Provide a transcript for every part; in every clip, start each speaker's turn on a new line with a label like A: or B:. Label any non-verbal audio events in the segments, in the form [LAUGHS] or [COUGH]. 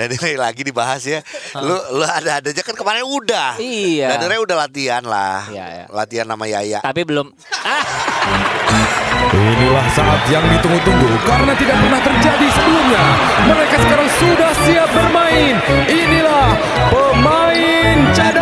A: Dan ini [LAUGHS] lagi dibahas ya. Lu lu ada ada aja kan kemarin udah.
B: Iya.
A: Dan udah latihan lah.
B: Iya, iya.
A: Latihan nama Yaya.
B: Tapi belum. Ah, [LAUGHS]
C: Inilah saat yang ditunggu-tunggu karena tidak pernah terjadi sebelumnya. Mereka sekarang sudah siap bermain. Inilah pemain cadangan.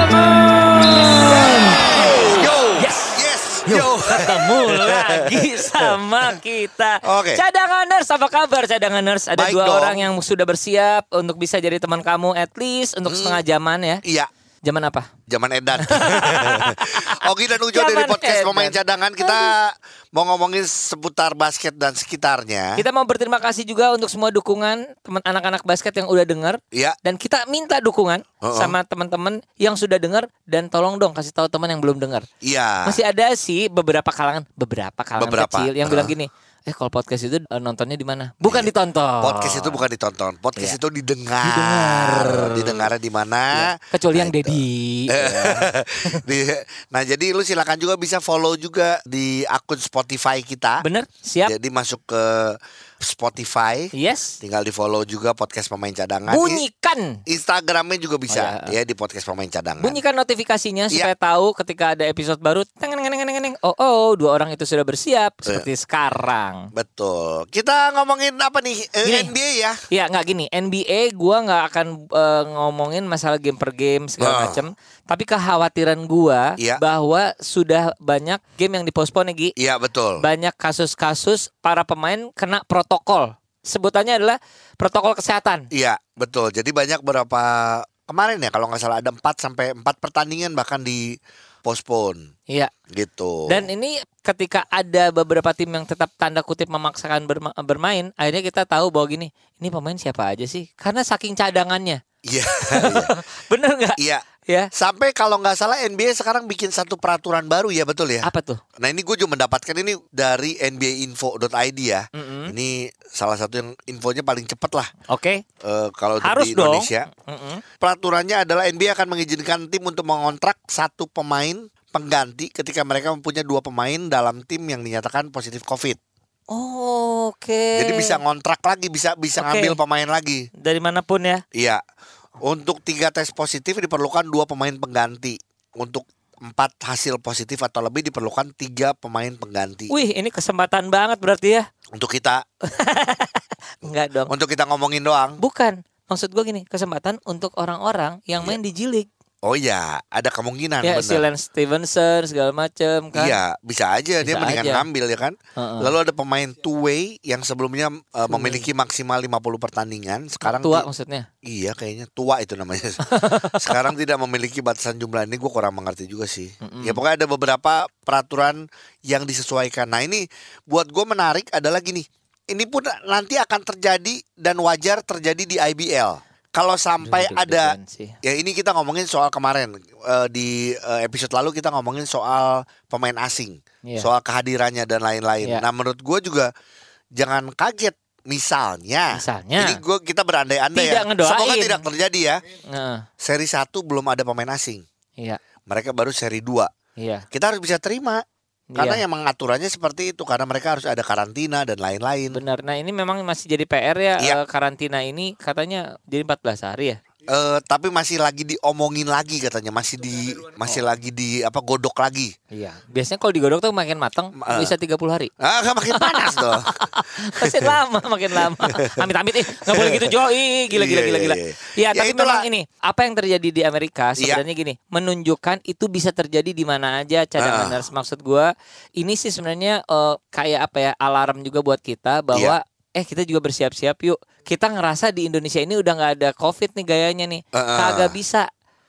A: Yo.
B: ketemu lagi sama kita.
A: Oke.
B: Cadanganers, apa kabar cadanganers? Ada
A: Baik
B: dua
A: dong.
B: orang yang sudah bersiap untuk bisa jadi teman kamu at least untuk
A: Hmm.
B: setengah jaman ya.
A: Iya.
B: Zaman apa?
A: Zaman Edan. [LAUGHS] Ogi dan Ujo dari
B: Zaman
A: podcast
B: Edan.
A: pemain cadangan kita [LAUGHS] mau ngomongin seputar basket dan sekitarnya.
B: Kita mau berterima kasih juga untuk semua dukungan teman anak-anak basket yang udah dengar
A: Iya.
B: dan kita minta dukungan
A: Uh-uh.
B: sama teman-teman yang sudah dengar dan tolong dong kasih tahu teman yang belum dengar.
A: Iya.
B: Masih ada sih beberapa kalangan, beberapa kalangan
A: Beberapa.
B: kecil yang bilang
A: Uh-uh.
B: gini, eh kalau podcast itu eh, nontonnya di mana? Bukan
A: Iya.
B: ditonton.
A: Podcast itu bukan ditonton, podcast
B: Iya.
A: itu didengar.
B: Didengar.
A: Didengarnya di mana?
B: Kecuali yang
A: Nah, itu.
B: Dedi. [LAUGHS]
A: Di- nah jadi lu silakan juga bisa follow juga di akun Spotify kita.
B: Bener? Siap?
A: Jadi masuk ke Spotify,
B: Yes.
A: tinggal di follow juga podcast pemain cadangan.
B: Bunyikan.
A: Instagramnya juga bisa
B: Oh,
A: ya di podcast pemain cadangan.
B: Bunyikan notifikasinya
A: Iya.
B: supaya tahu ketika ada episode baru. Teng, neng, neng. Oh, oh, dua orang itu sudah bersiap
A: Iya.
B: seperti sekarang.
A: Betul. Kita ngomongin apa nih? Eh,
B: Gini.
A: NBA ya.
B: Ya nggak gini, NBA gua nggak akan eh, ngomongin masalah game per game segala
A: Ah.
B: macam. Tapi kekhawatiran gua
A: Iya.
B: bahwa sudah banyak game yang dipospon ya Gi.
A: Iya betul.
B: Banyak kasus-kasus para pemain kena protokol. Sebutannya adalah protokol kesehatan.
A: Iya betul. Jadi banyak beberapa kemarin ya kalau nggak salah ada 4 sampai 4 pertandingan bahkan di postpone
B: Iya.
A: gitu.
B: Dan ini ketika ada beberapa tim yang tetap tanda kutip memaksakan berma- bermain, akhirnya kita tahu bahwa gini, ini pemain siapa aja sih? Karena saking cadangannya.
A: Iya. [LAUGHS] iya.
B: Bener nggak?
A: Iya.
B: Ya.
A: Sampai kalau nggak salah NBA sekarang bikin satu peraturan baru ya betul ya.
B: Apa tuh?
A: Nah ini gue juga mendapatkan ini dari nbainfo.id ya.
B: Mm-mm.
A: Ini salah satu yang infonya paling cepat lah
B: Oke.
A: eh, kalau untuk
B: Harus
A: di
B: dong.
A: Indonesia.
B: Mm-mm.
A: Peraturannya adalah NBA akan mengizinkan tim untuk mengontrak satu pemain pengganti ketika mereka mempunyai dua pemain dalam tim yang dinyatakan positif COVID.
B: Oh, Oke.
A: Jadi bisa ngontrak lagi, bisa bisa
B: Oke.
A: ngambil pemain lagi.
B: dari mana pun ya.
A: Iya. Untuk tiga tes positif diperlukan dua pemain pengganti. Untuk empat hasil positif atau lebih diperlukan tiga pemain pengganti.
B: Wih, ini kesempatan banget berarti ya.
A: Untuk kita, [LAUGHS]
B: Enggak dong.
A: untuk kita ngomongin doang.
B: Bukan. Maksud gue gini, kesempatan untuk orang-orang yang main di Jilik.
A: Oh iya, ada kemungkinan
B: Ya,
A: bener.
B: Lance Stevenson segala macem kan.
A: Iya, bisa aja dia
B: Bisa
A: mendingan
B: aja.
A: ngambil ya kan.
B: Heeh.
A: Lalu ada pemain two way yang sebelumnya uh, memiliki maksimal 50 pertandingan, sekarang
B: tua maksudnya.
A: Iya kayaknya tua itu namanya. [LAUGHS] Sekarang tidak memiliki batasan jumlah ini gue kurang mengerti juga sih. Ya pokoknya ada beberapa peraturan yang disesuaikan. Nah ini buat gue menarik adalah gini. Ini pun nanti akan terjadi dan wajar terjadi di IBL. Kalau sampai
B: Aduh,
A: ada ya ini kita ngomongin soal kemarin Eh, di eh, episode lalu kita ngomongin soal pemain asing,
B: Iya.
A: soal kehadirannya dan lain-lain.
B: Iya.
A: Nah menurut gue juga jangan kaget. Misalnya,
B: Misalnya.
A: ini gue kita berandai-andai ya.
B: ngedoain.
A: Semoga tidak terjadi ya.
B: Heeh.
A: Seri 1 belum ada pemain asing.
B: Iya.
A: Mereka baru seri 2.
B: Iya.
A: Kita harus bisa terima. Karena
B: Iya.
A: emang aturannya seperti itu karena mereka harus ada karantina dan lain-lain.
B: Benar. Nah, ini memang masih jadi PR ya
A: Iya.
B: eh, karantina ini katanya jadi 14 hari ya.
A: Eh, tapi masih lagi diomongin lagi katanya, masih di masih lagi di apa godok lagi.
B: Iya. Biasanya kalau digodok tuh makin matang
A: Eh.
B: bisa 30 hari.
A: Ah, nggak makin panas [LAUGHS] dong.
B: Makin lama, makin lama. Amit-amit ih, nggak boleh gitu Jo. Ih, gila gila
A: Iya,
B: gila
A: iya,
B: gila.
A: iya.
B: Iya,
A: Ya,
B: tapi
A: itulah.
B: memang ini apa yang terjadi di Amerika
A: Iya.
B: sebenarnya gini, menunjukkan itu bisa terjadi di mana aja cadanganers. Maksud gua ini sih sebenarnya eh, kayak apa ya alarm juga buat kita bahwa
A: Iya.
B: Eh kita juga bersiap-siap yuk. Kita ngerasa di Indonesia ini udah nggak ada COVID nih gayanya nih.
A: Heeh.
B: Kagak bisa.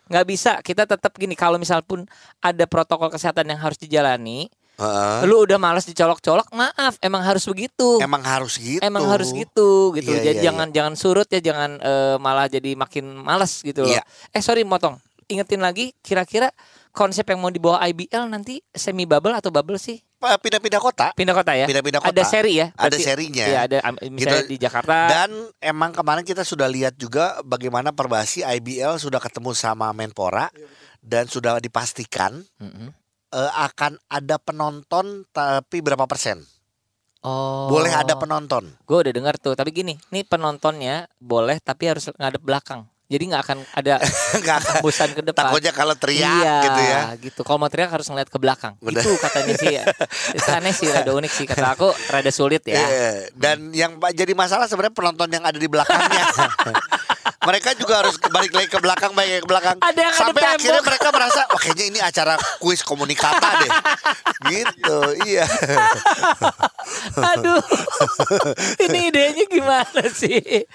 B: nggak bisa kita tetap gini kalau misal pun ada protokol kesehatan yang harus dijalani
A: Heeh.
B: lu udah malas dicolok-colok maaf emang harus begitu
A: Emang harus gitu.
B: Emang harus gitu gitu.
A: Iya,
B: jadi
A: iya,
B: jangan jangan surut ya, jangan eh, malah jadi makin malas gitu loh.
A: Iya.
B: Eh sorry motong. Ingetin lagi kira-kira konsep yang mau dibawa IBL nanti semi bubble atau bubble sih?
A: Pindah-pindah kota.
B: Pindah kota ya?
A: Pindah-pindah
B: Ada
A: kota.
B: seri ya?
A: Ada
B: Berarti-
A: serinya.
B: Iya, ada am- misalnya
A: Gitu.
B: di Jakarta.
A: Dan emang kemarin kita sudah lihat juga bagaimana Perbasi IBL sudah ketemu sama Menpora dan sudah dipastikan
B: Mm-mm.
A: eh, akan ada penonton tapi berapa persen?
B: Oh.
A: Boleh ada penonton.
B: Gue udah dengar tuh, tapi gini, nih penontonnya boleh tapi harus ngadep belakang. Jadi nggak akan ada [LAUGHS] tembusan ke depan.
A: Takutnya kalau teriak
B: iya,
A: gitu ya.
B: gitu. Kalau mau teriak harus ngeliat ke belakang.
A: Bener.
B: Itu katanya sih. [LAUGHS] Itu aneh sih, rada unik sih. Kata aku, rada sulit ya.
A: Iya, Dan yang jadi masalah sebenarnya penonton yang ada di belakangnya. [LAUGHS] mereka juga harus balik lagi ke belakang, balik ke belakang.
B: Ada yang
A: Sampai
B: ngadep
A: akhirnya
B: tembok.
A: mereka merasa, wah kayaknya ini acara kuis komunikata deh. gitu, iya.
B: Aduh, ini idenya gimana sih?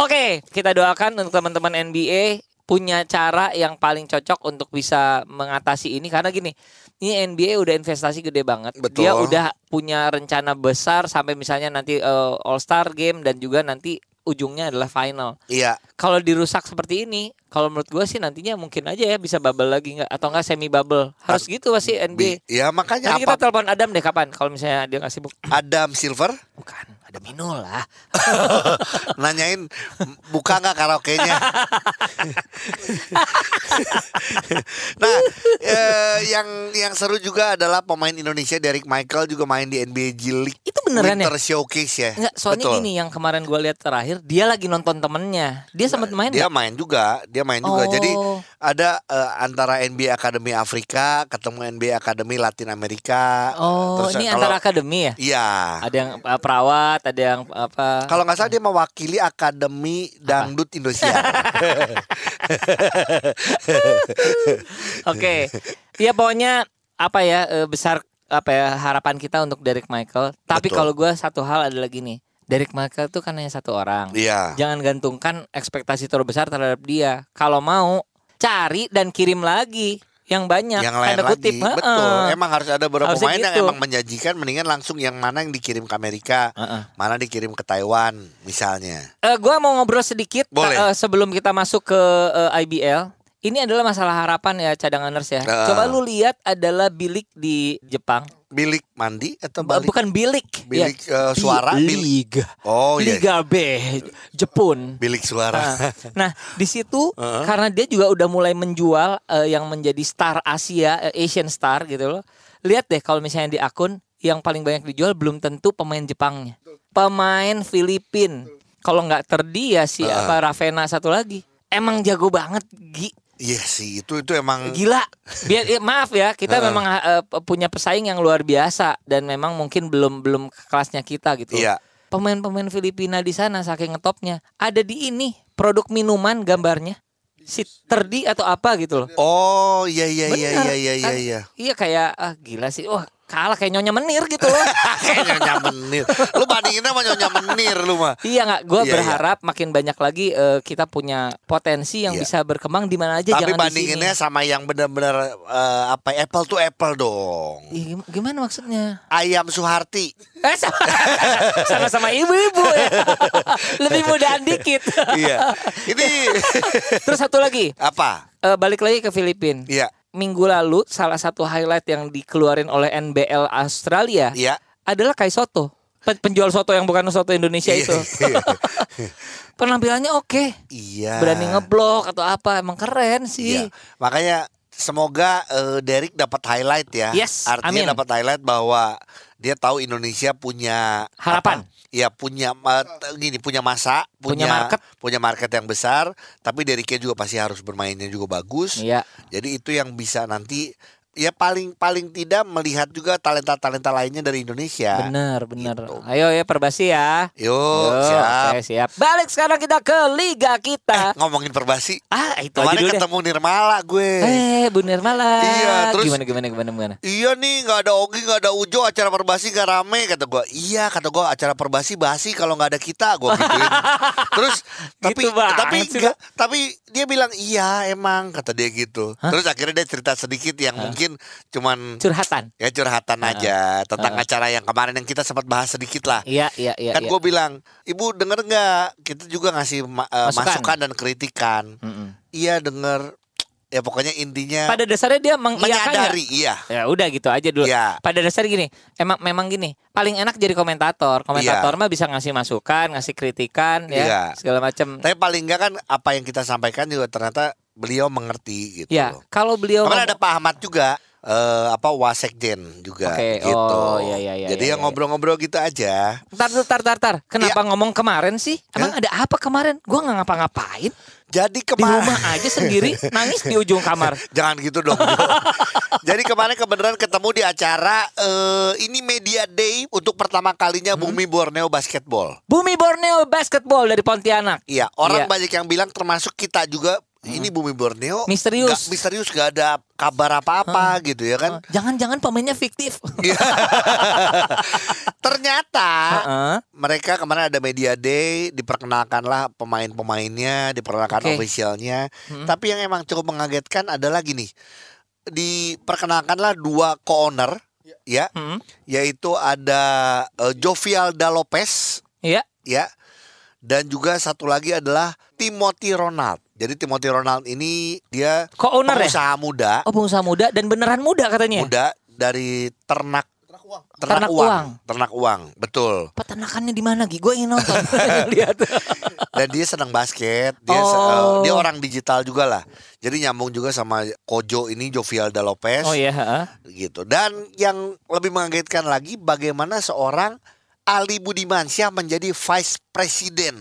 B: Oke, kita doakan untuk teman-teman NBA punya cara yang paling cocok untuk bisa mengatasi ini karena gini, ini NBA udah investasi gede banget.
A: Betul.
B: Dia udah punya rencana besar sampai misalnya nanti eh, All Star Game dan juga nanti ujungnya adalah final.
A: Iya,
B: Kalau dirusak seperti ini, kalau menurut gue sih nantinya mungkin aja ya bisa bubble lagi nggak atau nggak semi bubble. Harus gitu pasti NBA.
A: Bi- ya makanya
B: Nanti kita
A: apa?
B: telepon Adam deh kapan kalau misalnya dia nggak sibuk.
A: Adam Silver
B: Bukan, ada Minul lah. [LAUGHS]
A: nanyain buka nggak karaoke-nya. [LAUGHS] nah, eh, yang yang seru juga adalah pemain Indonesia Derek Michael juga main di NBA G League.
B: Itu beneran ya?
A: Winter Showcase ya.
B: Enggak, soalnya
A: Betul.
B: gini yang kemarin gue lihat terakhir, dia lagi nonton temennya. Dia sempat main
A: Dia
B: nggak?
A: main juga, dia main juga.
B: Oh.
A: Jadi ada eh, antara NBA Academy Afrika ketemu NBA Academy Latin Amerika.
B: Oh,
A: Terus,
B: ini
A: kalau-
B: antara akademi ya?
A: Iya.
B: Ada yang uh, perawat, ada yang apa?
A: Kalau nggak salah dia mewakili Akademi Dangdut Indonesia. [LAUGHS]
B: Oke. Ya pokoknya apa ya eh, besar apa ya harapan kita untuk Derek Michael. Tapi
A: Betul.
B: kalau gue satu hal adalah gini, Derek Michael tuh kan hanya satu orang.
A: Iya.
B: Jangan gantungkan ekspektasi terbesar terhadap dia. Kalau mau cari dan kirim lagi yang banyak.
A: yang lain
B: tanda
A: lagi
B: kutip.
A: betul
B: Heeh.
A: emang harus ada beberapa
B: Harusnya
A: pemain yang
B: gitu.
A: emang menjanjikan mendingan langsung yang mana yang dikirim ke Amerika
B: Heeh.
A: mana dikirim ke Taiwan misalnya
B: Eh, gua mau ngobrol sedikit
A: Boleh.
B: eh, sebelum kita masuk ke eh, IBL. Ini adalah masalah harapan ya cadanganers ya.
A: Ah.
B: Coba lu lihat adalah bilik di Jepang.
A: bilik mandi atau
B: Ba-
A: balik
B: Bukan bilik.
A: bilik
B: ya.
A: eh, suara
B: Bi-
A: bilik
B: Liga.
A: oh iya
B: Liga B Jepun.
A: bilik suara
B: Nah, [LAUGHS] nah, di situ
A: Heeh.
B: karena dia juga udah mulai menjual eh, yang menjadi star Asia, eh, Asian star gitu loh. Lihat deh kalau misalnya di akun yang paling banyak dijual belum tentu pemain Jepangnya. Pemain Filipin. Kalau nggak terdi ya si
A: Heeh.
B: apa Ravena satu lagi. Emang jago banget, Gi.
A: Iya sih itu itu emang
B: Gila. Biar ya, maaf ya, kita memang eh, punya pesaing yang luar biasa dan memang mungkin belum belum ke kelasnya kita gitu.
A: iya
B: Pemain-pemain Filipina di sana saking ngetopnya ada di ini produk minuman gambarnya si terdi atau apa gitu loh.
A: oh iya iya iya
B: Bener,
A: iya iya iya
B: kan?
A: iya
B: Iya kayak ah gila sih. Wah, kalah kayak nyonya menir gitu loh. [LAUGHS]
A: kayak nyonya menir lu bandingin sama nyonya menir lu mah
B: iya nggak? Gue
A: Iya,
B: berharap makin banyak lagi eh, kita punya potensi yang
A: Iya.
B: bisa berkembang di mana aja
A: tapi
B: jangan
A: bandinginnya
B: di sini.
A: sama yang benar-benar eh, apa apple to apple dong
B: Ih, gim- gimana maksudnya?
A: ayam Suharti [LAUGHS]
B: Eh, sama- sama-sama ibu-ibu ya. [LAUGHS] Lebih mudaan dikit.
A: iya ini
B: Terus satu lagi,
A: apa
B: eh, balik lagi ke Filipina.
A: iya
B: Minggu lalu salah satu highlight yang dikeluarin oleh NBL Australia
A: iya
B: adalah Kai Soto. Pen- Penjual soto yang bukan soto Indonesia
A: Iya,
B: itu.
A: iya. [LAUGHS]
B: Penampilannya oke.
A: Iya.
B: Berani ngeblok atau apa, emang keren
A: Iya.
B: sih.
A: Makanya semoga eh, Derek dapat highlight ya.
B: Yes,
A: Artinya dapat highlight bahwa dia tahu Indonesia punya
B: Harapan.
A: apa? Iya punya t- gini punya masa,
B: Punya
A: punya
B: market.
A: punya market yang besar, tapi Dereknya juga pasti harus bermainnya juga bagus.
B: Iya.
A: Jadi itu yang bisa nanti ya paling paling tidak melihat juga talenta-talenta lainnya dari Indonesia.
B: Bener, bener.
A: Gitu.
B: Ayo ya Perbasi ya.
A: Yuk,
B: Yuk,
A: siap.
B: oke, siap. Balik sekarang kita ke liga kita.
A: Ngomongin perbasi.
B: ah, itu aja
A: Kemarin
B: deh.
A: ketemu Nirmala gue.
B: Eh, Bu Nirmala.
A: Iya, terus-
B: gimana gimana gimana gimana?
A: Iya nih nggak ada Ogi nggak ada Ujo acara perbasi gak rame kata gua iya kata gua acara perbasi basi kalau nggak ada kita gua gituin [LAUGHS] terus tapi
B: Gitu banget
A: tapi
B: sih,
A: nggak- tapi dia bilang iya emang kata dia gitu
B: Hah?
A: terus akhirnya dia cerita sedikit yang mungkin cuman
B: Curhatan.
A: ya curhatan aja tentang
B: Ah.
A: acara yang kemarin yang kita sempat bahas sedikit lah
B: Iya, iya, iya.
A: kan
B: iya.
A: gue bilang ibu denger nggak kita juga ngasih ma- eh,
B: Masukan.
A: masukan dan kritikan
B: Mm-mm.
A: iya denger ya pokoknya intinya
B: Pada dasarnya dia
A: menyadari iya
B: Ya udah gitu aja dulu.
A: Iya.
B: Pada dasarnya gini, emang memang gini, paling enak jadi komentator. Komentator mah bisa ngasih masukan, ngasih kritikan ya,
A: Iya.
B: segala macam.
A: Tapi paling enggak kan apa yang kita sampaikan juga ternyata beliau mengerti gitu
B: Ya, kalau beliau
A: Kemarin ada Pak Ahmad juga. eh, apa wasekjen juga
B: Oke,
A: gitu.
B: oh, iya, iya, iya,
A: Jadi
B: iya,
A: yang
B: iya.
A: ngobrol-ngobrol gitu aja.
B: Tar, tar, tar, tar. Kenapa
A: Iya.
B: ngomong kemarin sih? Emang ada apa kemarin? Gua nggak ngapa-ngapain.
A: Jadi
B: Di
A: kemarin
B: rumah aja sendiri [LAUGHS] nangis di ujung kamar. [LAUGHS]
A: Jangan gitu dong. [LAUGHS] Jadi kemarin kebenaran ketemu di acara eh, ini Media Day untuk pertama kalinya
B: Hmm.
A: Bumi Borneo Basketball.
B: Bumi Borneo Basketball dari Pontianak.
A: Iya, orang
B: Iya.
A: banyak yang bilang termasuk kita juga ini Bumi Borneo
B: Misterius.
A: nggak- misterius gak ada kabar apa-apa gitu ya kan.
B: Jangan-jangan pemainnya fiktif.
A: Iya. [LAUGHS] Ternyata
B: Heeh.
A: mereka kemarin ada media day, diperkenalkanlah pemain-pemainnya, diperkenalkan
B: Oke.
A: officialnya. Tapi yang emang cukup mengagetkan adalah gini, diperkenalkanlah dua co-owner, ya,
B: Hmm.
A: yaitu ada eh, Jovialda Lopez,
B: Iya.
A: ya, dan juga satu lagi adalah Timothy Ronald. Jadi Timothy Ronald ini dia
B: Co-owner ya?
A: pengusaha muda,
B: Oh pengusaha muda dan beneran muda katanya.
A: muda dari ternak
B: Ternak
A: uang.
B: uang.
A: ternak uang, betul.
B: Peternakannya di mana Gi? Gue ingin nonton. [LAUGHS] [LAUGHS] Lihat.
A: dan dia senang basket dia se-
B: Oh.
A: eh, dia orang digital juga lah jadi nyambung juga sama Kojo ini Jovialda Lopez
B: Oh iya. heeh.
A: gitu dan yang lebih mengagetkan lagi bagaimana seorang Ali Budimansyah menjadi vice president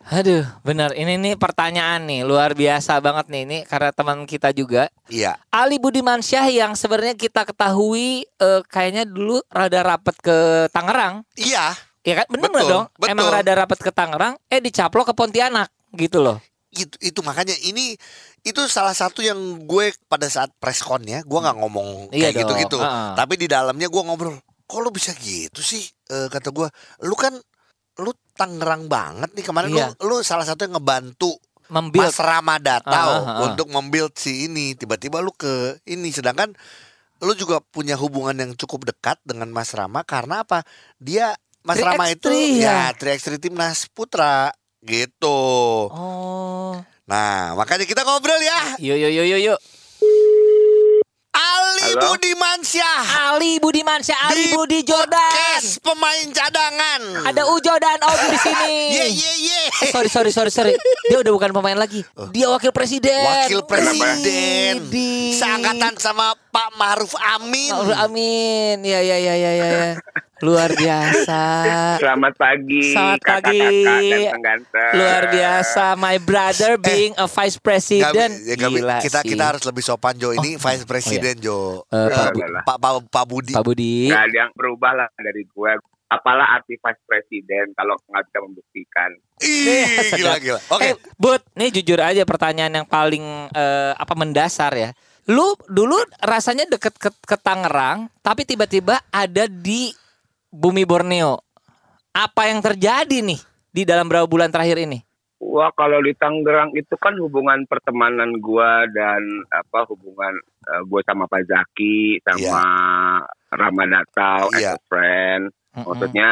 B: Aduh, benar. Ini nih pertanyaan nih luar biasa banget nih ini karena teman kita juga
A: iya
B: Ali Budimansyah yang sebenarnya kita ketahui eh, kayaknya dulu rada rapet ke Tangerang.
A: iya
B: Ya kan bener
A: Betul,
B: dong?
A: betul.
B: Emang rada rapet ke Tangerang, eh dicaplok ke Pontianak gitu loh.
A: itu itu makanya ini itu salah satu yang gue pada saat press con ya gue nggak ngomong
B: Iya
A: kayak gitu
B: dong,
A: gitu
B: heeh.
A: tapi di dalamnya gue ngobrol kok lu bisa gitu sih Eh, kata gue lu kan lu Tangerang banget nih kemarin
B: Iya.
A: lu lu salah satu yang ngebantu
B: Membuild.
A: Mas Ramadata
B: Ah, ah, ah.
A: untuk membuild si ini tiba-tiba lu ke ini sedangkan lu juga punya hubungan yang cukup dekat dengan Mas Rama karena apa dia Mas
B: 3x3
A: Rama itu
B: ya?
A: ya 3x3 timnas putra gitu
B: Oh.
A: nah makanya kita ngobrol ya
B: Yuk yuk yuk yuk yuk.
A: Ali
D: Halo?
A: Budimansyah
B: Ali Budimansyah, Ali
A: Di
B: Budi Jordan.
A: Kes pemain cadangan
B: Ada Ujo dan Ogi di sini. [LAUGHS]
A: ye ye ye
B: Sorry sorry sorry sorry. Dia udah bukan pemain lagi. Dia wakil presiden.
A: wakil presiden
B: Widih.
A: seangkatan sama Pak Maruf Amin
B: Oh, Amin. Ya ya ya ya ya. ya. [LAUGHS] Luar biasa.
D: Selamat pagi,
B: Selamat pagi. Luar biasa. My brother being a vice president.
A: bi- ya bi-
B: Gila
A: kita
B: sih.
A: kita harus lebih sopan Jo ini vice presiden Jo
B: Eh, Pak,
A: Eh,
B: Bu-
A: Pak, Pak, Pak Budi
B: Pak Budi.
D: Nggak ada yang berubah lah dari gue. Apalah arti vice presiden kalau nggak bisa membuktikan.
A: Ih, gila gila oke
B: Eh, Bud, nih jujur aja pertanyaan yang paling eh, apa mendasar ya. Lu dulu rasanya deket ke, ke Tangerang, tapi tiba-tiba ada di Bumi Borneo. Apa yang terjadi nih di dalam beberapa bulan terakhir ini?
D: Wah kalau di Tangerang itu kan hubungan pertemanan gue dan apa hubungan eh, gue sama Pak Zaki sama Ramadata
A: Iya.
D: as a friend.
B: Mm-mm.
D: Maksudnya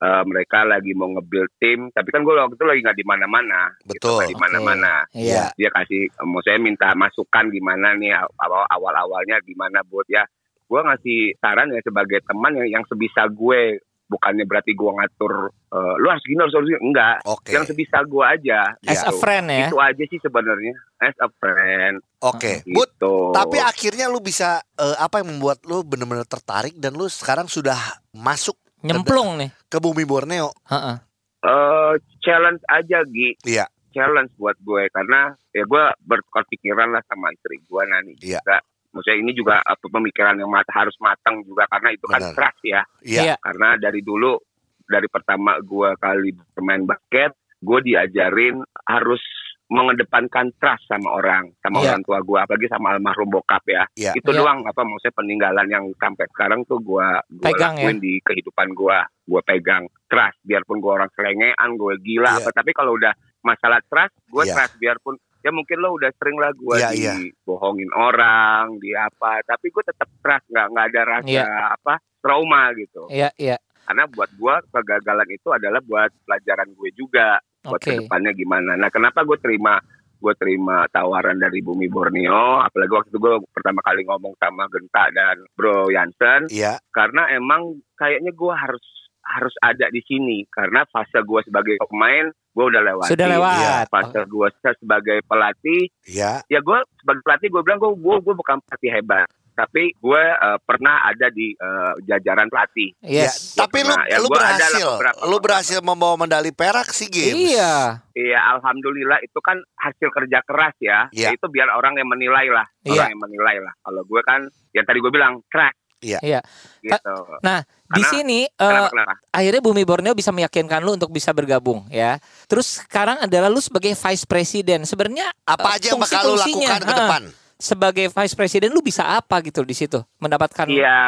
D: eh, mereka lagi mau nge-build tim, tapi kan gue waktu itu lagi nggak di mana-mana.
A: Betul.
D: Gitu, nggak di mana-mana.
B: Iya.
D: dia kasih mau saya minta masukan gimana nih awal awal awalnya gimana buat ya gue ngasih saran ya sebagai teman yang yang sebisa gue bukannya berarti gue ngatur eh, lu harus gini harus harus gini. enggak
A: Oke.
D: yang sebisa gue aja
B: As a
D: gitu.
B: friend ya.
D: itu aja sih sebenarnya as a friend
A: Oke,
D: gitu
A: Bud. Tapi akhirnya lu bisa eh, apa yang membuat lu benar-benar tertarik dan lu sekarang sudah masuk
B: Nyemplung nih.
A: ke bumi Borneo.
B: Heeh.
D: Eh, challenge aja Gi
A: Iya.
D: challenge buat gue karena ya gue bertukar pikiran lah sama istri gue Nani
A: Iya.
D: juga maksudnya ini juga apa, pemikiran yang mat- harus matang juga karena itu kan trust ya
A: Iya.
B: Iya.
D: karena dari dulu dari pertama gue kali bermain basket gue diajarin harus mengedepankan trust sama orang sama
B: Iya.
D: orang tua gue apalagi sama almarhum bokap ya
A: Iya.
D: itu
B: Iya.
D: doang apa maksudnya peninggalan yang sampai sekarang tuh gue gue
B: Pegang ya?
D: lakuin di kehidupan gue gue pegang trust biarpun gue orang selengean gue gila
A: Iya.
D: apa tapi kalau udah masalah trust gue
A: Iya.
D: trust biarpun ya mungkin lo udah sering lah gue
A: Iya, iya.
D: dibohongin orang di apa tapi gue tetap trust nggak nggak ada rasa
B: Iya.
D: apa trauma gitu
B: Iya, iya.
D: karena buat gua kegagalan itu adalah buat pelajaran gue juga buat
B: Oke.
D: ke depannya gimana nah kenapa gue terima gue terima tawaran dari Bumi Borneo apalagi waktu itu gue pertama kali ngomong sama Genta dan Bro Jansen
A: Iya.
D: karena emang kayaknya gue harus harus ada di sini karena fase gue sebagai pemain gue udah lewat
B: Sudah
A: Iya.
B: lewat.
D: fase gue sebagai pelatih
A: Iya.
D: ya gue sebagai pelatih gue bilang gue gue gue bukan pelatih hebat tapi gue eh, pernah ada di eh, jajaran pelatih.
B: Yes.
A: Ya, tapi lu
D: pernah. Ya,
A: lu berhasil.
D: beberapa-
A: Lu berhasil membawa medali perak sih games.
B: Iya.
D: Iya, alhamdulillah itu kan hasil kerja keras ya.
A: Iya.
D: Ya, Itu biar orang yang menilai lah,
B: Iya.
D: orang yang menilai lah. Kalau gue kan, yang tadi gue bilang crack.
A: Iya.
B: Iya.
D: Gitu.
B: Nah, di
D: Karena-
B: sini eh,
D: Kenapa, kenapa?
B: akhirnya Bumi Borneo bisa meyakinkan lu untuk bisa bergabung ya. Terus sekarang adalah lu sebagai vice president. Sebenarnya
A: Apa aja yang bakal lu lakukan ke
B: ha,
A: depan?
B: Sebagai vice president lu bisa apa gitu di situ? Mendapatkan
D: Iya.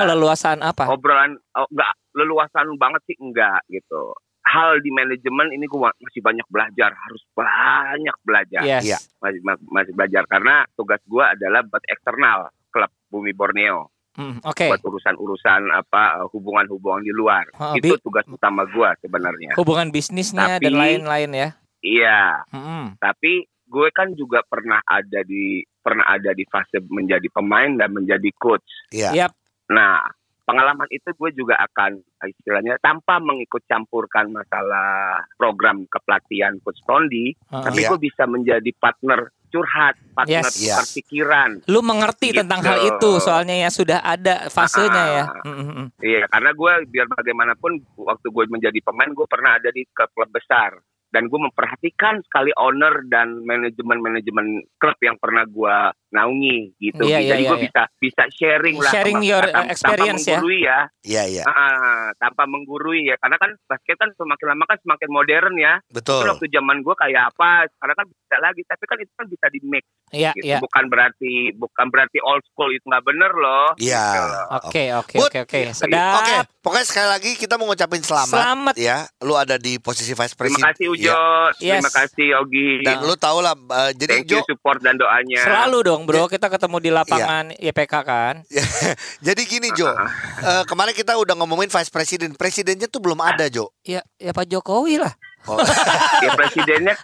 B: keleluasaan apa?
D: Obrolan, oh, enggak leluasan banget sih enggak gitu. Hal di manajemen ini gue masih banyak belajar, harus banyak belajar.
B: Yes.
A: Iya.
D: Masih, masih belajar karena tugas gue adalah buat eksternal klub Bumi Borneo.
B: Hmm, Oke.
D: buat urusan-urusan apa uh, hubungan-hubungan di luar.
B: Oh,
D: itu tugas utama gua sebenarnya.
B: Hubungan bisnisnya
D: Tapi-
B: dan lain-lain ya.
D: Iya,
B: Hmm.
D: tapi gue kan juga pernah ada di pernah ada di fase menjadi pemain dan menjadi coach.
A: Iya.
B: Yap.
D: Nah, pengalaman itu gue juga akan istilahnya tanpa mengikut campurkan masalah program kepelatihan coach Tondi,
B: Heeh.
D: tapi
A: Iya.
D: gue bisa menjadi partner curhat, partner
B: Yes.
A: Yes.
D: perpikiran.
B: Lu mengerti
D: Gitu.
B: tentang hal itu soalnya ya sudah ada fasenya ya.
D: Ah.
B: Hmm.
D: Iya, karena gue biar bagaimanapun waktu gue menjadi pemain gue pernah ada di klub, klub besar dan gue memperhatikan sekali owner dan manajemen-manajemen klub yang pernah gue naungi gitu.
B: Iya, iya,
D: Jadi
B: iya,
D: gue
B: iya.
D: bisa bisa sharing lah,
B: Sharing
D: sama-
B: your,
D: tanpa-
B: uh, experience ya.
D: tanpa menggurui ya.
A: Iya, iya.
D: Ah, tanpa menggurui ya, karena kan basket kan semakin lama kan semakin modern ya.
A: Betul.
D: Kan waktu zaman gue kayak apa, sekarang kan bisa lagi, tapi kan itu kan bisa di mix.
B: Iya,
D: Gitu.
B: iya.
D: Bukan berarti bukan berarti old school itu nggak bener loh.
A: Iya.
D: Gitu.
B: Oke, oke, oke, oke.
D: Oke,
B: Sedap.
A: Oke, pokoknya sekali lagi kita mau ngucapin selamat.
B: Selamat.
A: Ya, lu ada di posisi vice
D: Terima
A: president.
D: kasih Ujo,
A: Ya.
B: Yes.
D: terima kasih Yogi.
A: Dan lu tau lah, eh, jadi
D: Thank
A: Jo,
D: you support dan doanya.
B: Selalu dong, Bro. Kita ketemu di
A: Iya.
B: lapangan YPK kan. [LAUGHS]
A: jadi gini Jo, Eh, kemarin kita udah ngomongin vice president, presidennya tuh belum ada Jo.
B: Ya, ya Pak Jokowi lah.
A: Oh, [LAUGHS]
D: ya presidennya,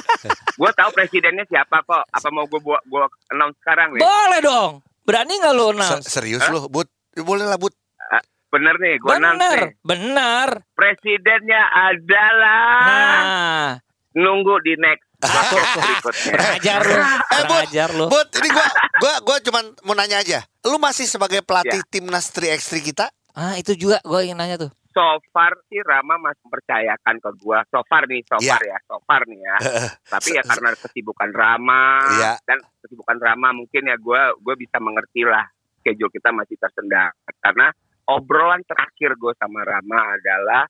D: [LAUGHS] gue tahu presidennya siapa kok. Apa mau gue buat gue announce sekarang nih?
B: Boleh dong. Berani nggak lu
A: se-
B: announce?
A: serius
D: Hah?
A: lu, Bud? Boleh lah, Bud.
D: Bener nih, gue announce
B: Bener,
D: nih.
B: benar.
D: Presidennya adalah
B: Nah,
D: nunggu di next [LAUGHS]
B: ajar lu,
A: Eh, Bud,
B: ajar lu.
A: Bud, ini gua gua gua cuman mau nanya aja. Lu masih sebagai pelatih
D: Ya.
A: timnas 3x3 kita?
B: Ah, itu juga gue ingin nanya tuh.
D: So far sih Rama masih mempercayakan ke gue. So far nih, so
A: Iya.
D: far ya, so far nih ya. [LAUGHS] Tapi ya karena kesibukan Rama
A: Iya.
D: dan kesibukan Rama mungkin ya gue gue bisa mengerti lah schedule kita masih tersendat karena obrolan terakhir gue sama Rama adalah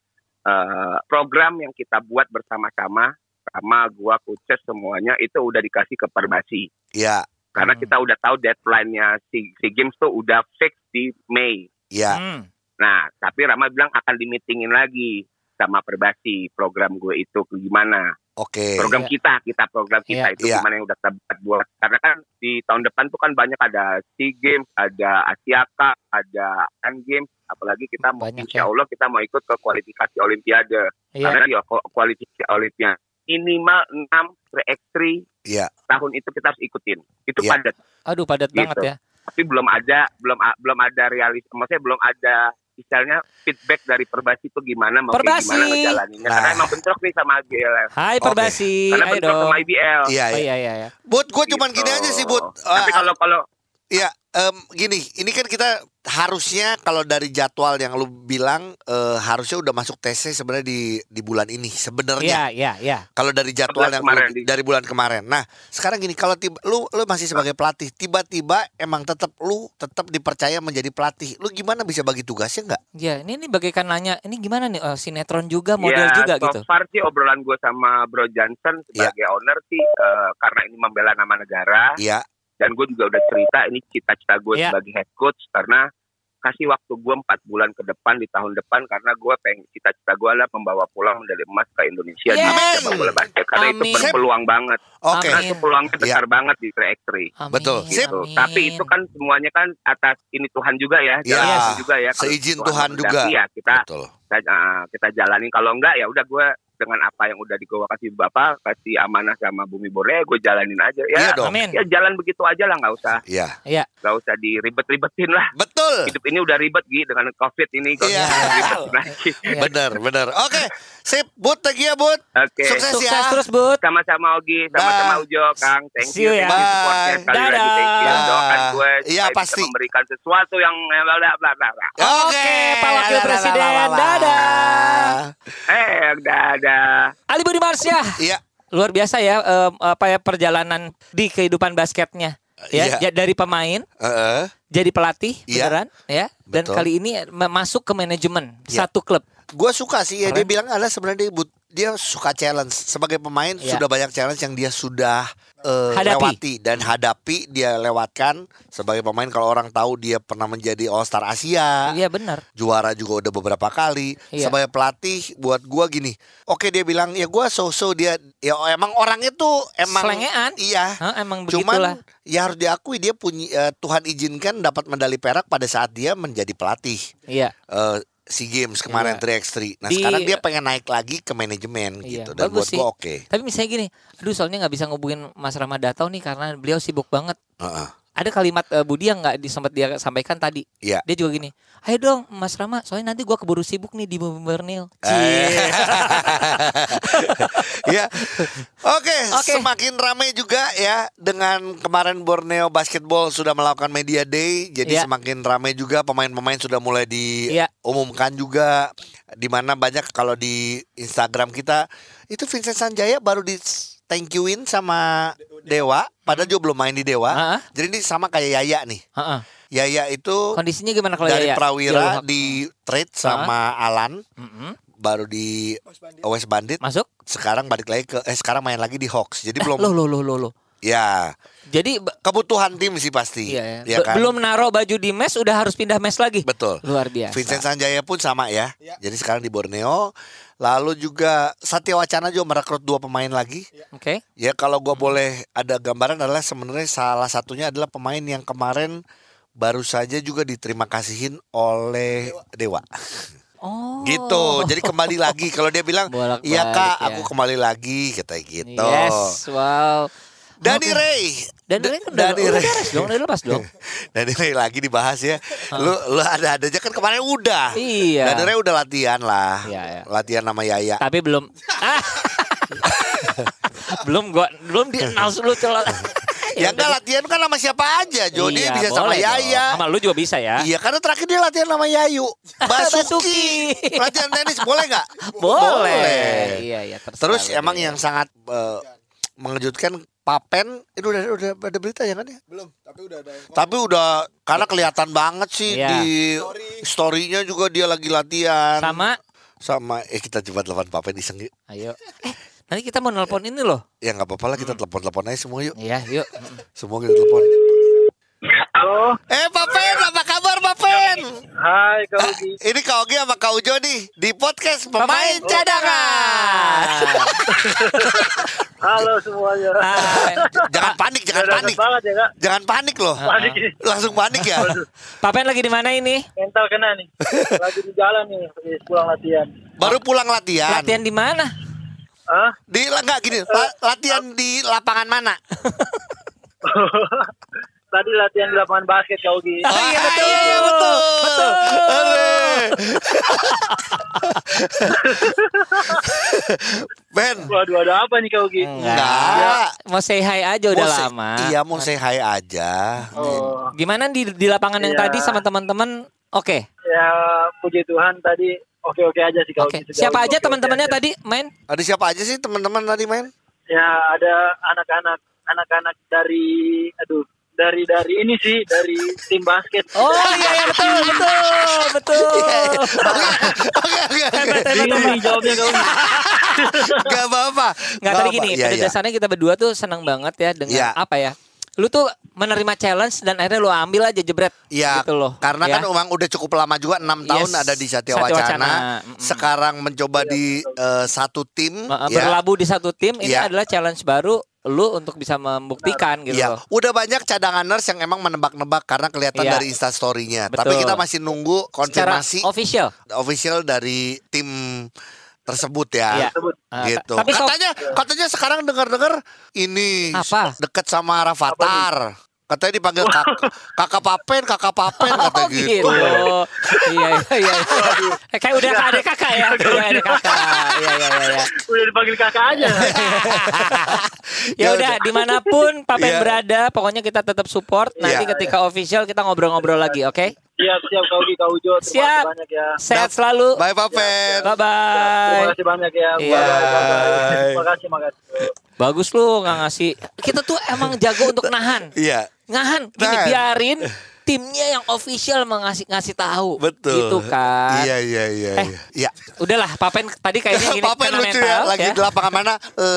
D: eh, program yang kita buat bersama-sama sama gue coaches semuanya itu udah dikasih ke Perbasi
A: Iya,
D: karena
B: Hmm.
D: kita udah tahu deadline-nya si, si games tuh udah fix di Mei
A: iya.
B: Hmm.
D: Nah, tapi Rama bilang akan di-meetingin lagi sama Perbasi program gue itu gimana.
A: Oke.
D: Program
B: Iya.
D: kita, kita program kita
B: Iya.
D: itu
A: Iya.
D: gimana yang udah kita buat-. Karena kan di tahun depan tuh kan banyak ada SEA Games, ada Asia Cup, ada Asian Games, apalagi kita mau
B: Banyak
D: insya
B: ya.
D: Allah kita mau ikut ke kualifikasi Olimpiade.
B: Iya.
D: Karena di ku- kualifikasi Olimpiade minimal 6 3x3
A: Iya.
D: tahun itu kita harus ikutin. Itu
A: Iya.
D: padat.
B: Aduh, padat
D: Gitu.
B: banget ya.
D: tapi belum ada belum belum ada realis maksudnya belum ada misalnya feedback dari Perbasi itu gimana mau
B: Perbasi.
D: gimana ngejalaninnya karena
A: Nah.
D: emang bentrok nih sama GLF
B: Hai. Perbasi,
D: karena
B: ayo
D: bentrok sama IBL
A: Iya,
B: Oh
A: iya.
B: iya iya iya.
A: Bud, gue cuman
D: Gitu.
A: gini aja sih, Bud.
D: tapi
A: Eh,
D: kalau kalau
A: Iya, em, gini, ini kan kita harusnya kalau dari jadwal yang lu bilang eh, harusnya udah masuk TC sebenarnya di di bulan ini sebenarnya.
B: Iya iya iya.
A: Kalau dari jadwal yang
D: kemarin
A: lu- dari bulan kemarin. Nah, sekarang gini, kalau tiba, lu lu masih sebagai pelatih, tiba-tiba emang tetap lu tetap dipercaya menjadi pelatih. Lu gimana bisa bagi tugasnya nggak?
B: Ya, ini ini bagaikan nanya, ini gimana nih oh, sinetron juga model
D: ya
B: juga
D: so
B: gitu.
D: far sih obrolan gue sama Bro Johnson
A: Iya.
D: sebagai owner sih eh, karena ini membela nama negara
A: Iya,
D: dan gue juga udah cerita ini cita-cita gue
B: Iya.
D: sebagai head coach karena kasih waktu gue empat bulan ke depan di tahun depan karena gue pengen cita-cita gue adalah membawa pulang medali emas ke Indonesia di
B: Yes.
D: sepak bola basket karena itu berpeluang banget
A: oke.
D: karena itu peluangnya besar banget di 3x3
B: Amin,
A: Betul.
D: Gitu.
B: amin.
D: Tapi itu kan semuanya kan atas ini Tuhan juga ya,
A: Iya.
D: jalan Tuhan juga ya.
A: Seizin Tuhan juga.
D: menghendaki Ya kita
A: Betul.
D: kita, uh, kita jalanin. Kalau enggak ya udah gue dengan apa yang udah digawa kasih bapak, kasih amanah sama Bumi Borneo, gue jalanin aja. Ya,
A: Iya dong.
D: Ya jalan begitu aja lah, nggak usah
A: Iya.
B: Iya.
D: nggak usah diribet-ribetin lah.
A: Betul. Betul.
D: hidup ini udah ribet Gi dengan covid ini kok
A: Iya.
D: ribet [LAUGHS] lagi
A: Bener, bener. Oke, sip. Bud, thank you ya, Bud.
D: Oke.
A: Sukses,
B: Sukses
A: ya.
B: terus, Bud.
D: sama-sama Ogi sama-sama. Ujo Kang thank
B: See you
D: you
B: ya.
D: thank you supportnya
A: Bye.
D: sekali lagi thank you
A: Dadah.
D: doakan gue
A: Iya,
D: supaya
A: pasti.
D: bisa memberikan sesuatu yang eh, bla bla bla.
B: Oke, Pak Wakil
A: Dadah,
B: Presiden.
A: dadah,
B: Dadah.
D: eh dadah
B: Ali Budi Marsya.
A: Iya.
B: Luar biasa ya em, apa ya perjalanan di kehidupan basketnya. Ya,
A: Iya.
B: ja- dari pemain
A: Heeh.
B: jadi pelatih
A: Iya.
B: beneran ya dan
A: Betul.
B: kali ini ma- masuk ke manajemen
A: Iya.
B: satu klub.
A: Gue suka sih ya dia bilang adalah sebenarnya dia, dia suka challenge sebagai pemain
B: Iya.
A: sudah banyak challenge yang dia sudah eh,
B: Hadapi.
A: lewati dan hadapi dia lewatkan sebagai pemain kalau orang tahu dia pernah menjadi All Star Asia
B: Iya benar.
A: juara juga udah beberapa kali
B: Iya.
A: sebagai pelatih buat gua gini oke dia bilang ya gua so-so dia ya emang orang itu emang
B: Selengean.
A: iya
B: Hah, emang begitulah.
A: cuman ya harus diakui dia punya eh, Tuhan izinkan dapat medali perak pada saat dia menjadi pelatih
B: Iya.
A: eh SEA Games kemarin
B: Iya.
A: 3x3. Nah
B: Di-
A: sekarang dia pengen naik lagi ke manajemen
B: Iya,
A: gitu. Dan
B: bagus
A: buat
B: sih.
A: gua oke.
B: Tapi misalnya gini, aduh soalnya nggak bisa ngubungin Mas Ramadhatau nih karena beliau sibuk banget.
A: Heeh.
B: Ada kalimat eh, Budi yang nggak disempat dia sampaikan tadi.
A: Iya.
B: Dia juga gini, ayo dong Mas Rama, soalnya nanti gua keburu sibuk nih di Borneo.
A: Eh. [LAUGHS] ya. Oke, semakin ramai juga ya dengan kemarin Borneo Basketball sudah melakukan media day, jadi
B: Iya.
A: semakin ramai juga pemain-pemain sudah mulai
B: Iya.
A: diumumkan juga di mana banyak kalau di Instagram kita itu Vincent Sanjaya baru di thank you-in sama Dewa, padahal juga belum main di Dewa.
B: Ah.
A: Jadi ini sama kayak Yaya nih.
B: Heeh.
A: Yaya itu
B: Kondisinya gimana kalau
A: dari
B: Yaya?
A: Prawira
B: Jalur-
A: di trade sama Alan
B: Mm-mm.
A: baru di West Bandit
B: Masuk?
A: sekarang balik lagi ke eh sekarang main lagi di Hawks jadi belum
B: Loh, loh, loh, loh, loh.
A: Ya
B: Jadi
A: kebutuhan tim sih pasti
B: iya,
A: ya
B: be-
A: kan?
B: belum naruh baju di mes udah harus pindah mes lagi.
A: betul
B: Luar biasa.
A: Vincent Sanjaya pun sama ya jadi sekarang di Borneo lalu juga Satya Wacana juga merekrut dua pemain lagi
B: Oke.
A: ya kalau gua boleh ada gambaran adalah sebenarnya salah satunya adalah pemain yang kemarin baru saja juga diterima kasihin oleh Dewa.
B: Oh.
A: gitu jadi kembali lagi kalau dia bilang [LAUGHS] iya kak
B: ya.
A: aku kembali lagi kata gitu
B: Yes, wow.
A: Dani
B: Oke.
A: Ray
B: Dan
A: D-
B: Ray kan udah,
A: Dani
B: udah
A: Ray
B: beres dong, udah lepas dong. [LAUGHS]
A: Dani Ray lagi dibahas ya lu lu ada ada aja kan kemarin udah
B: Iya.
A: Dani Ray udah latihan lah
B: Iya, iya.
A: latihan nama Yaya
B: Tapi belum. Ah. [LAUGHS] belum gua belum di announce lu celot. [LAUGHS]
A: ya enggak latihan kan sama siapa aja Jody
B: Iya,
A: bisa sama
B: boleh dong.
A: Yaya
B: Sama lu juga bisa ya.
A: Iya karena terakhir dia latihan sama Yayu Basuki. Latihan tenis boleh nggak?
B: Boleh. Iya, iya, terserah
A: Terus emang yang sangat eh, mengejutkan Papen itu udah udah ada berita ya kan ya?
E: Belum, tapi udah ada yang
A: Tapi udah karena kelihatan banget sih
B: Iya.
A: di story-nya juga dia lagi latihan
B: sama
A: sama eh kita coba telepon Papen iseng yuk.
B: ayo. Eh, nanti kita mau nelpon ini loh.
A: Ya nggak apa-apa lah kita telepon-telepon aja semua yuk.
B: Iya, yuk.
A: Semua kita telepon.
D: halo
A: Eh Papen?
D: Hai kau Ugi
A: Ini Kak Ogi sama Kak Ujo nih di podcast Pemain
B: Pemain
A: Cadangan. [LAUGHS]
D: halo semuanya
B: Hai.
A: jangan panik, jangan panik.
D: banget ya kak
A: Jangan panik loh.
D: Panik ini.
A: Langsung panik ya.
B: Papen lagi di mana ini?
D: mental kena nih [LAUGHS] lagi di jalan nih habis pulang latihan
A: Baru pulang latihan.
B: Latihan di mana?
D: ah
A: Di enggak gini, la- latihan di lapangan mana? [LAUGHS]
D: tadi latihan di lapangan basket kau Ugi
B: Oh, iya,
A: Ah,
B: betul.
A: iya, betul.
B: Betul.
A: Aduh. [LAUGHS] Ben,
D: waduh ada apa nih kau Ugi
A: enggak.
B: Mau say hi aja udah
A: Mau say-
B: lama.
A: Iya, mau say hi aja.
D: oh
B: Gimana di di lapangan yang
D: Iya.
B: tadi sama teman-teman? Oke.
D: ya puji Tuhan tadi oke oke aja sih kau
B: Oke.
D: Ugi.
B: Siapa aja
D: oke-oke
B: teman-temannya tadi main?
A: Ada siapa aja sih teman-teman tadi main?
D: ya ada anak-anak anak-anak dari aduh dari dari ini sih dari tim basket
B: Oh iya iya betul [LAUGHS] betul betul.
A: Oke, oke, oke.
D: bingung nih jawabnya kau.
A: Enggak [LAUGHS] apa-apa.
B: Nggak tadi gini,
A: Iya,
B: pada
A: iya.
B: dasarnya kita berdua tuh senang banget ya dengan
A: Iya.
B: apa ya? Lu tuh menerima challenge dan akhirnya lu ambil aja jebret
A: Iya,
B: gitu loh.
A: karena
B: ya.
A: kan Umang udah cukup lama juga enam tahun
B: Yes,
A: ada di Satya
B: Satya
A: Wacana.
B: Wacana. Mm-mm.
A: Sekarang mencoba di eh, satu tim,
B: Uh,
A: ya.
B: berlabuh di satu tim ini
A: Iya.
B: adalah challenge baru lu untuk bisa membuktikan gitu
A: Iya,
B: loh.
A: udah banyak cadanganers yang emang menebak-nebak karena kelihatan
B: Iya.
A: dari instastorynya.
B: Betul.
A: Tapi kita masih nunggu
B: Secara
A: konfirmasi
B: official.
A: official dari tim tersebut ya.
B: Iya. Uh,
A: Gitu.
B: Tapi so-
A: katanya katanya sekarang dengar-dengar ini
B: Apa?
A: deket sama Rafathar. Katanya dipanggil kak, kakak papen, kakak papen kata
B: Oh
A: gitu.
B: gitu. iya iya iya. Eh, Kayak udah ada kakak ya. Udah ada kakak. Iya iya iya. iya.
E: Udah dipanggil kakak aja. [LAUGHS]
B: Ya udah di mana pun Papen
A: Iya.
B: berada, pokoknya kita tetap support. Nanti
A: Iya.
B: ketika official kita ngobrol-ngobrol lagi, oke?
E: Siap, siap Kak Ugi, Kak Ujo. Terima
B: Siap.
E: kasih banyak ya.
B: Sehat selalu.
A: Bye papen.
B: Bye bye.
E: Terima kasih banyak ya.
B: Iya.
E: Bye. Terima kasih, makasih.
B: Bagus lu nggak ngasih. Kita tuh emang jago untuk nahan.
A: Iya.
B: Nahan, gini
A: Nahan.
B: biarin [LAUGHS] timnya yang official mengasih ngasih tahu.
A: Betul.
B: Gitu kan.
A: Iya iya iya.
B: Eh,
A: iya. Iya.
B: Udahlah, Papen tadi kayaknya gini
A: Papen lucu ya, lagi di lapangan mana?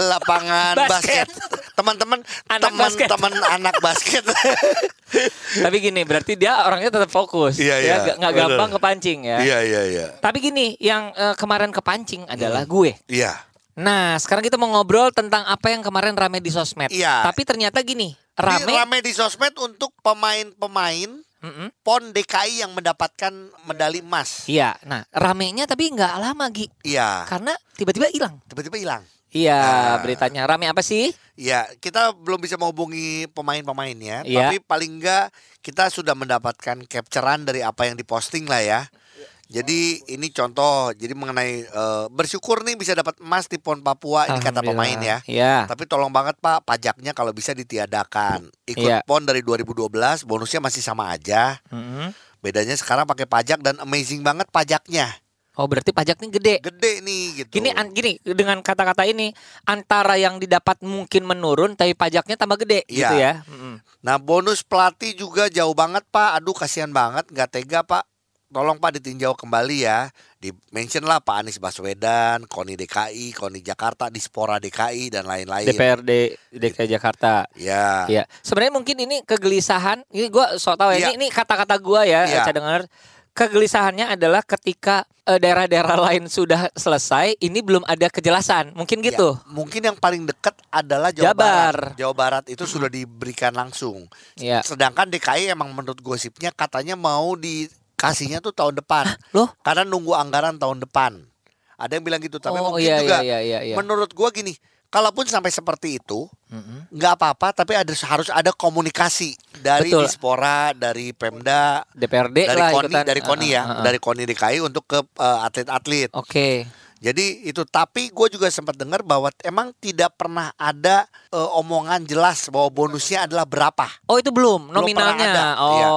A: Lapangan
B: Basket.
A: Teman-teman,
B: Anak basket.
A: teman-teman anak basket. [LAUGHS]
B: Tapi gini, berarti dia orangnya tetap fokus.
A: Iya,
B: ya,
A: iya.
B: nggak- nggak gampang kepancing ya.
A: Iya iya iya.
B: Tapi gini, yang eh, kemarin kepancing adalah gue.
A: Iya.
B: Nah, sekarang kita mau ngobrol tentang apa yang kemarin rame di sosmed.
A: Iya.
B: Tapi ternyata gini,
A: Rame.
B: rame.
A: rame di sosmed untuk pemain-pemain
B: Mm-mm.
A: PON DKI yang mendapatkan medali emas.
B: Iya, nah ramenya tapi nggak lama Gi,
A: Iya.
B: karena tiba-tiba hilang.
A: Tiba-tiba hilang.
B: Iya,
A: Nah.
B: beritanya rame apa sih?
A: Iya, kita belum bisa menghubungi pemain-pemainnya,
B: Iya.
A: tapi paling enggak kita sudah mendapatkan capturean dari apa yang diposting lah ya. Jadi ini contoh, jadi mengenai eh, bersyukur nih bisa dapat emas di PON Papua ini kata pemain ya.
B: Iya.
A: Tapi tolong banget Pak, pajaknya kalau bisa ditiadakan. Ikut
B: Iya.
A: PON dari 2012, bonusnya masih sama aja.
B: Mm-mm.
A: Bedanya sekarang pakai pajak dan amazing banget pajaknya.
B: Oh berarti pajaknya gede.
A: Gede nih gitu.
B: Gini, an- gini dengan kata-kata ini antara yang didapat mungkin menurun, tapi pajaknya tambah gede,
A: Iya.
B: gitu ya. Mm-mm.
A: Nah bonus pelatih juga jauh banget Pak. Aduh kasihan banget nggak tega Pak. Tolong Pak ditinjau kembali ya. Di mention lah Pak Anies Baswedan, KONI DKI, KONI Jakarta, Dispora DKI dan lain-lain.
B: DPRD DKI Jakarta.
A: Ya.
B: Iya, sebenarnya mungkin ini kegelisahan. Ini gue sok tahu ya.
A: Iya.
B: Ini, ini kata-kata gue ya,
A: Iya.
B: saya dengar. Kegelisahannya adalah ketika eh, daerah-daerah lain sudah selesai, ini belum ada kejelasan. Mungkin
A: Ya,
B: gitu.
A: mungkin yang paling dekat adalah Jawa
B: Jabar.
A: Barat. Jawa Barat itu sudah diberikan langsung.
B: Iya.
A: Sedangkan DKI emang menurut gosipnya katanya mau dikasihnya tuh tahun depan.
B: Loh?
A: Karena nunggu anggaran tahun depan. Ada yang bilang gitu, tapi
B: oh
A: mungkin
B: iya,
A: juga
B: iya iya iya.
A: menurut gua gini, kalaupun sampai seperti itu, nggak apa-apa tapi ada harus ada komunikasi dari
B: Betul.
A: Dispora, dari Pemda,
B: DPRD
A: dari
B: lah
A: KONI,
B: ikutan.
A: dari KONI
B: Ah,
A: ya,
B: ah, ah.
A: dari KONI DKI untuk ke eh, atlet-atlet.
B: Oke.
A: Jadi itu tapi gue juga sempat dengar bahwa emang tidak pernah ada eh, omongan jelas bahwa bonusnya adalah berapa.
B: Oh itu belum
A: Belum
B: nominalnya.
A: ada.
B: Oh.
A: Iya.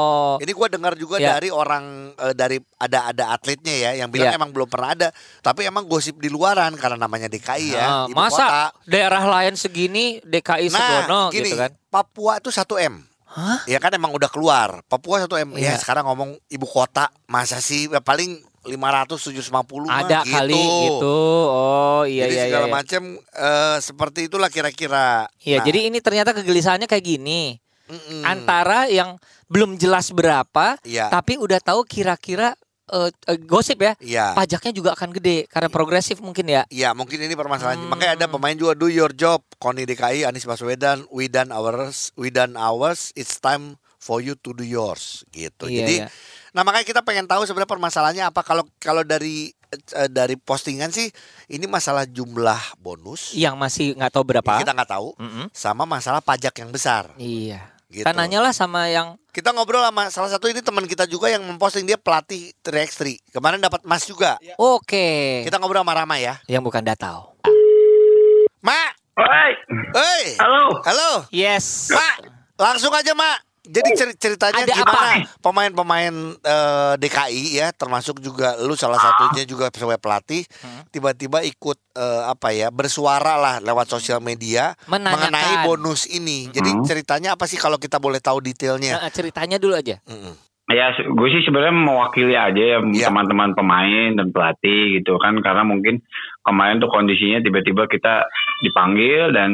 A: Ini gue dengar juga
B: Ya.
A: dari orang eh, dari ada ada atletnya ya yang bilang
B: Ya.
A: emang belum pernah ada. Tapi emang gosip di luaran karena namanya DKI ya.
B: Ah,
A: ibu
B: masa
A: kota.
B: daerah lain segini DKI
A: Nah,
B: Sebono
A: gini,
B: gitu kan?
A: Papua itu 1 m.
B: Hah?
A: Ya kan emang udah keluar. Papua 1 m. Ya
B: Iya.
A: sekarang ngomong ibu kota masa sih ya, paling 500 750 mah
B: Ada
A: gitu.
B: kali gitu. Oh iya
A: Jadi
B: iya
A: segala
B: iya.
A: macam eh, seperti itulah kira-kira.
B: Iya,
A: Nah,
B: jadi ini ternyata kegelisahannya kayak gini.
A: mm-mm.
B: Antara yang belum jelas berapa,
A: Iya.
B: tapi udah tahu kira-kira eh, eh, gosip ya,
A: Iya.
B: pajaknya juga akan gede karena progresif mungkin ya.
A: Iya mungkin ini permasalahannya.
B: Hmm.
A: Makanya ada pemain juga do your job. Koni DKI, Anies Baswedan, we done ours, we done ours. It's time for you to do yours. Gitu.
B: Iya,
A: Jadi,
B: iya.
A: Nah makanya kita pengen tahu sebenarnya permasalahannya apa. Kalau kalau dari eh, dari postingan sih ini masalah jumlah bonus.
B: Yang masih nggak tahu berapa.
A: Kita nggak tahu.
B: Mm-mm.
A: Sama masalah pajak yang besar.
B: Iya.
A: Gitu.
B: Kan nanyalah sama yang
A: Kita ngobrol sama salah satu ini teman kita juga yang memposting dia pelatih 3x3. Kemarin dapat emas juga.
B: oke,
A: Kita ngobrol sama Rama ya.
B: yang bukan datau.
A: Mak, hei.
E: halo.
A: Halo.
B: Yes.
A: Mak, langsung aja Mak. Jadi ceri- ceritanya
B: Ada
A: gimana pemain-pemain eh, DKI ya, termasuk juga lu salah satunya juga sebagai pelatih,
B: Hmm.
A: tiba-tiba ikut eh, apa ya bersuara lah lewat sosial media
B: Menanyakan.
A: mengenai bonus ini. Jadi
E: Hmm.
A: ceritanya apa sih kalau kita boleh tahu detailnya?
B: Nah, ceritanya dulu aja.
A: Mm-mm.
E: Ya, gue sih sebenarnya mewakili aja ya
A: Iya.
E: teman-teman pemain dan pelatih gitu kan karena mungkin kemarin tuh kondisinya tiba-tiba kita dipanggil dan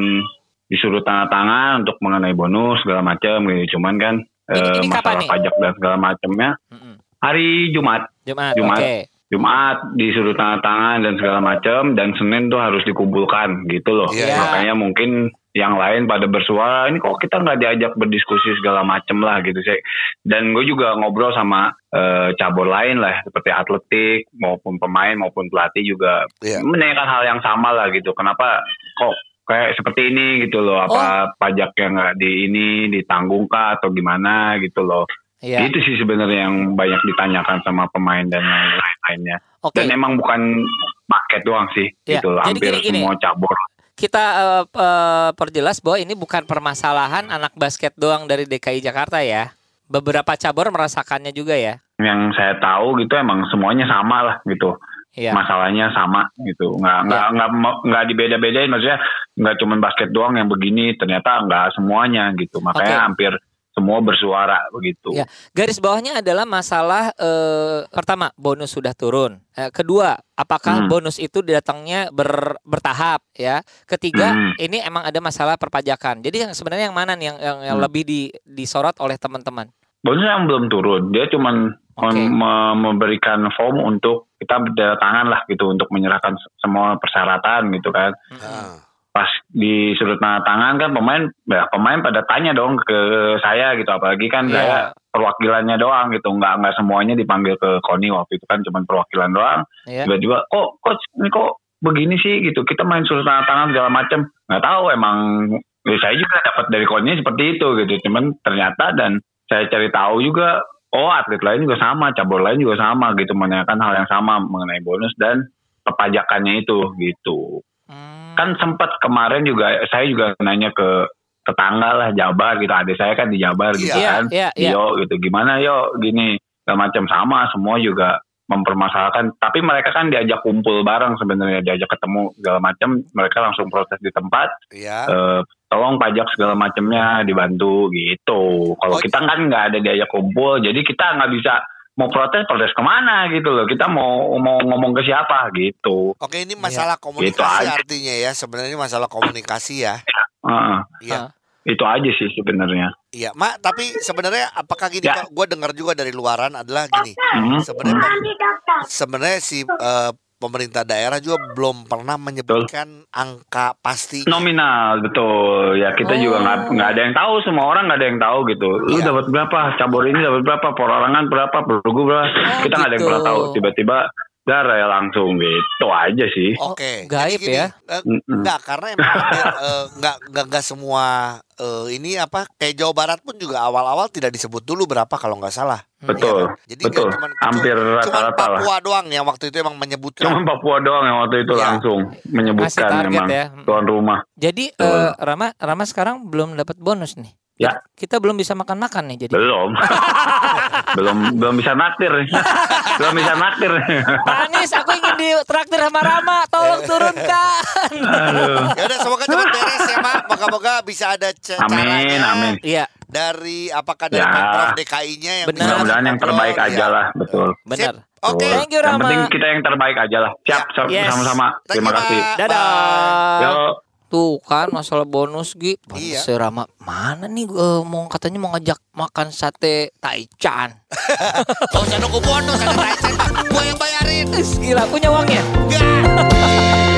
E: disuruh tanda tangan untuk mengenai bonus segala macam gitu. Cuman kan
B: Ini-
E: eh,
B: ini kapan
E: masalah
B: nih?
E: pajak dan segala macamnya
B: Mm-mm.
E: hari Jumat.
B: Jumat.
E: Jumat.
B: Oke.
E: Jumat disuruh tanda tangan dan segala macam dan Senin tuh harus dikumpulkan gitu loh.
A: Iya.
E: Makanya mungkin yang lain pada bersuara ini kok kita nggak diajak berdiskusi segala macam lah gitu sih. Dan gue juga ngobrol sama eh, cabur lain lah seperti atletik maupun pemain maupun pelatih juga
A: Iya.
E: menanyakan hal yang sama lah gitu. Kenapa kok kayak seperti ini gitu loh apa pajak yang nggak di ini ditanggung kah atau gimana gitu loh
B: Iya.
E: itu sih sebenarnya yang banyak ditanyakan sama pemain dan lain-lainnya
B: Oke.
E: dan emang bukan paket doang sih
B: Iya,
E: gitu loh
B: jadi
E: hampir
B: gini-gini.
E: semua cabur
B: Kita eh, eh, perjelas bahwa ini bukan permasalahan anak basket doang dari DKI Jakarta ya. Beberapa cabur merasakannya juga ya.
E: yang saya tahu gitu emang semuanya sama lah gitu
B: Iya.
E: masalahnya sama gitu nggak nggak nggak nggak dibeda-bedain maksudnya nggak cuma basket doang yang begini ternyata nggak semuanya gitu makanya
B: Oke.
E: hampir semua bersuara begitu
B: Ya. Garis bawahnya adalah masalah eh, pertama bonus sudah turun. Eh, kedua, apakah
E: Hmm.
B: bonus itu datangnya ber- bertahap ya. Ketiga,
E: Hmm.
B: ini emang ada masalah perpajakan. Jadi yang sebenarnya yang mana nih yang yang, yang
E: Hmm.
B: lebih di, disorot oleh teman-teman?
E: bonusnya yang belum turun dia cuman Me- memberikan form untuk kita berdatangan lah gitu untuk menyerahkan semua persyaratan gitu kan
A: Ah.
E: pas di sudut tangan kan pemain ya pemain pada tanya dong ke saya gitu apalagi kan
B: Iya.
E: saya perwakilannya doang gitu nggak nggak semuanya dipanggil ke Koni waktu itu kan cuma perwakilan doang
B: Ya.
E: tiba-tiba kok coach ini kok begini sih gitu kita main sudut tanda tangan segala macam nggak tahu emang ya saya juga dapat dari Koni seperti itu gitu cuman ternyata dan saya cari tahu juga oh atlet lain juga sama cabur lain juga sama gitu menanyakan hal yang sama mengenai bonus dan perpajakannya itu gitu
B: Hmm.
E: kan sempat kemarin juga saya juga nanya ke tetangga lah Jabar gitu adik saya kan di Jabar gitu
B: Iya,
E: kan
B: iya, iya.
E: yo gitu gimana yo gini segala macam sama semua juga mempermasalahkan tapi mereka kan diajak kumpul bareng sebenarnya diajak ketemu segala macam mereka langsung protes di tempat
A: Iya.
E: eh, tolong pajak segala macamnya dibantu gitu kalau
A: Oh,
E: kita kan nggak ada diajak kumpul jadi kita nggak bisa mau protes protes ke mana gitu loh kita mau mau ngomong ke siapa gitu
A: Oke, ini masalah
E: Gitu
A: komunikasi
E: aja.
A: artinya ya. Sebenarnya ini masalah komunikasi ya.
E: Heeh.
A: Iya.
B: Ah.
E: Itu aja sih sebenarnya
A: Iya, Mak, tapi sebenarnya apakah gini
E: Ya.
A: Pak? Gue dengar juga dari luaran adalah gini.
E: Hmm.
A: Sebenarnya sebenarnya si eh, pemerintah daerah juga belum pernah menyebutkan angka pasti.
E: nominal betul ya kita
B: Oh.
E: juga nggak ada yang tahu semua orang nggak ada yang tahu gitu lu
A: Iya.
E: dapat berapa cabur ini dapat berapa perorangan berapa perlugu berapa
B: Oh,
E: kita nggak ada yang
B: gitu.
E: pernah tahu tiba-tiba darah ya langsung gitu aja sih
A: Oke,
B: gaib
A: jadi gini,
B: ya?
A: eh,
E: Mm-mm.
A: Enggak, karena emang hampir, [LAUGHS] eh, enggak, enggak, enggak semua eh, ini apa kayak Jawa Barat pun juga awal-awal tidak disebut dulu berapa kalau nggak salah.
E: betul
A: Iya kan? Jadi
E: betul
A: cuman-
E: hampir rata-rata lah
A: Papua doang yang waktu itu emang menyebutkan.
E: cuma Papua doang yang waktu itu
A: Iya.
E: langsung menyebutkan memang
B: ya.
E: tuan rumah
B: Jadi eh, Rama Rama sekarang belum dapat bonus nih.
E: Ya.
B: Kita belum bisa makan-makan nih jadi.
E: belum [LAUGHS] belum belum bisa naktir belum bisa naktir
B: Panis, aku ingin di traktir sama Rama. Tolong turunkan.
E: Aduh.
A: Ya udah semoga cepat beres ya, Mak. Moga-moga bisa ada
E: Amin,
A: caranya
E: amin.
B: Iya,
A: dari apakah dari
E: Ya.
A: Pemprov DKI-nya yang
E: mudah-mudahan yang terbaik
A: ya.
E: aja lah betul
B: benar.
A: Oke.
E: Betul.
B: Thank you,
E: Yang
B: Rama.
E: penting kita yang terbaik aja lah. Siap, sa-
B: Yes.
E: sama-sama. Terima kasih.
B: Dadah.
A: Bye.
E: Yo.
B: Tuh kan masalah bonus Gi.
A: Iya.
B: Iya. Rama, mana nih eh, mau katanya mau ngajak makan sate taichan. [LAUGHS]
A: Gak usah nunggu bonus Tyson, Pak. Gua yang bayarin.
B: Gila punya uangnya.
A: Enggak.